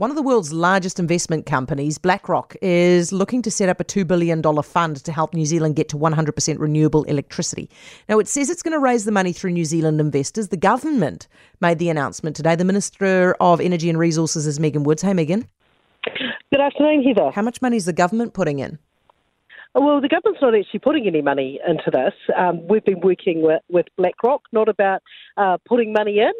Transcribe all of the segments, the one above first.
One of the world's largest investment companies, BlackRock, is looking to set up a $2 billion fund to help New Zealand get to 100% renewable electricity. Now, it says it's going to raise the money through New Zealand investors. The government made the announcement today. The Minister of Energy and Resources is Megan Woods. Hey, Megan. Good afternoon, Heather. How much money is the government putting in? Well, the government's not actually putting any money into this. Um, we've been working with, with BlackRock, not about uh, putting money in,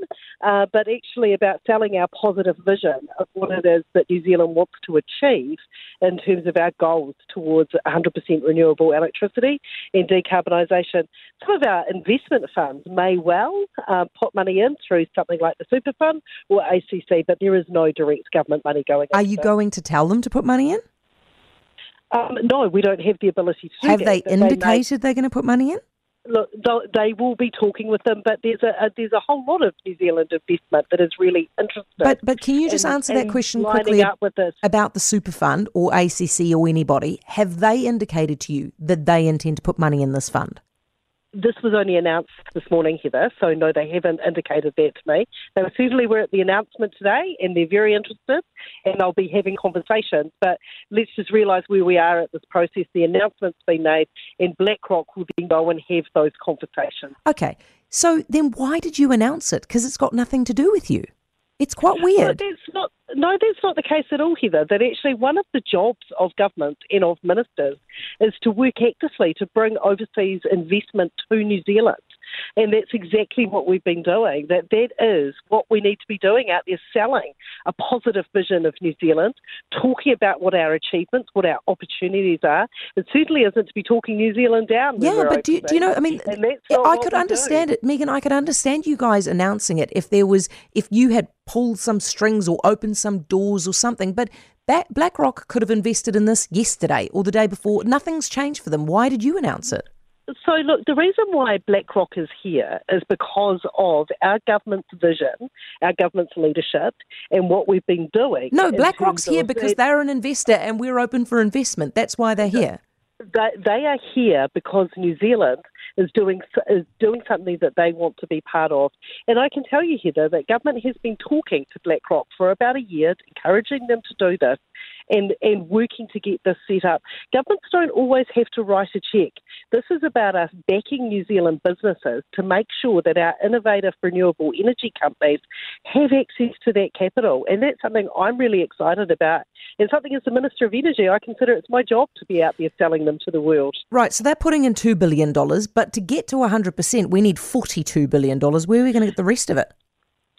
uh, but actually about selling our positive vision of what it is that New Zealand wants to achieve in terms of our goals towards 100% renewable electricity and decarbonisation. Some of our investment funds may well uh, put money in through something like the Super Fund or ACC, but there is no direct government money going. Are you going to tell them to put money in? Um, no, we don't have the ability to. Have that, they indicated they are going to put money in? look, they'll- be talking with them, but there's a, a there's a whole lot of New Zealand investment that is really interested. But but can you just in- answer that question quickly up with this. about the super fund or ACC or anybody? Have they indicated to you that they intend to put money in this fund? This was only announced this morning, Heather, so no, they haven't indicated that to me. They certainly were at the announcement today, and they're very interested, and they'll be having conversations. But let's just realise where we are at this process. The announcement's been made, and BlackRock will then go and have those conversations. Okay, so then why did you announce it? Because it's got nothing to do with you. It's quite weird. that's not. No, that's not the case at all, Heather. That actually one of the jobs of government and of ministers is to work actively to bring overseas investment to New Zealand. And that's exactly what we've been doing. That that is what we need to be doing out there, selling a positive vision of New Zealand, talking about what our achievements, what our opportunities are. It certainly isn't to be talking New Zealand down. Yeah, but do, you- do you know? I mean, overseas. And that's not I could understand it, Megan. I could understand you guys announcing it if there was, if you had pulled some strings or opened some doors or something. But BlackRock could have invested in this yesterday or the day before. Nothing's changed for them. Why did you announce it? So, look, the reason why BlackRock is here is because of our government's vision, our government's leadership, and what we've been doing. No, BlackRock's here because they're an investor and we're open for investment. That's why they're here. they, they are here because New Zealand is doing is doing something that they want to be part of. And I can tell you, Heather, that government has been talking to BlackRock for about a year, encouraging them to do this. And, and working to get this set up. Governments don't always have to write a cheque. This is about us backing New Zealand businesses to make sure that our innovative renewable energy companies have access to that capital. And that's something I'm really excited about. And something as the Minister of Energy, I consider it's my job to be out there selling them to the world. Right, so they're putting in $2 billion, but to get to 100%, we need $42 billion. Where are we going to get the rest of it?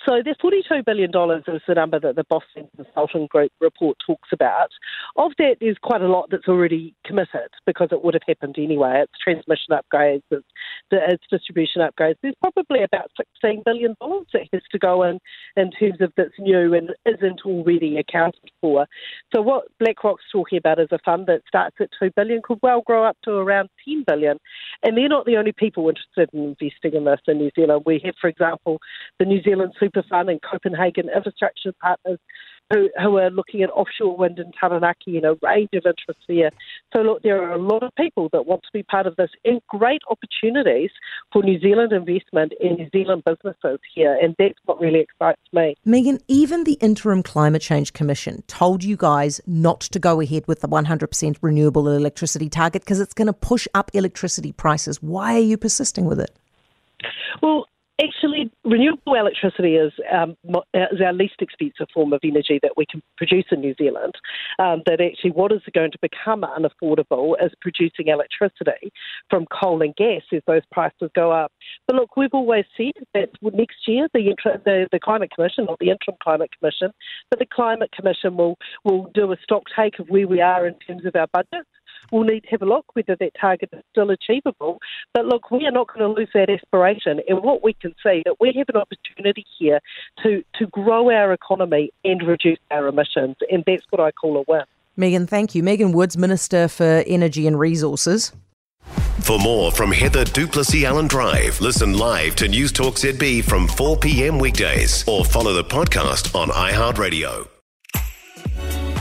So the $42 billion is the number that the Boston Consulting Group report talks about. Of that, there's quite a lot that's already committed because it would have happened anyway. It's transmission upgrades, it's, it's distribution upgrades. There's probably about $16 billion that has to go in in terms of that's new and isn't already accounted for. So what BlackRock's talking about is a fund that starts at $2 billion, could well grow up to around $10 billion. And they're not the only people interested in investing in this in New Zealand. We have, for example, the New Zealand Super Fund and Copenhagen Infrastructure Partners who, who are looking at offshore wind in Taranaki and a range of interests there. So, look, there are a lot of people that want to be part of this and great opportunities for New Zealand investment and New Zealand businesses here. And that's what really excites me. Megan, even the Interim Climate Change Commission told you guys not to go ahead with the 100% renewable electricity target because it's going to push up electricity prices. Why are you persisting with it? Well, actually, renewable electricity is, um, is our least expensive form of energy that we can produce in New Zealand. Um, that actually, what is going to become unaffordable is producing electricity from coal and gas as those prices go up. But look, we've always said that next year the, the the Climate Commission, not the Interim Climate Commission, but the Climate Commission will will do a stock take of where we are in terms of our budgets. We'll need to have a look whether that target is still achievable. But look, we are not going to lose that aspiration. And what we can see that we have an opportunity here to, to grow our economy and reduce our emissions. And that's what I call a win. Megan, thank you. Megan Woods, Minister for Energy and Resources. For more from Heather du Plessis-Allen Drive, listen live to News Talk ZB from 4 p.m. weekdays or follow the podcast on iHeartRadio.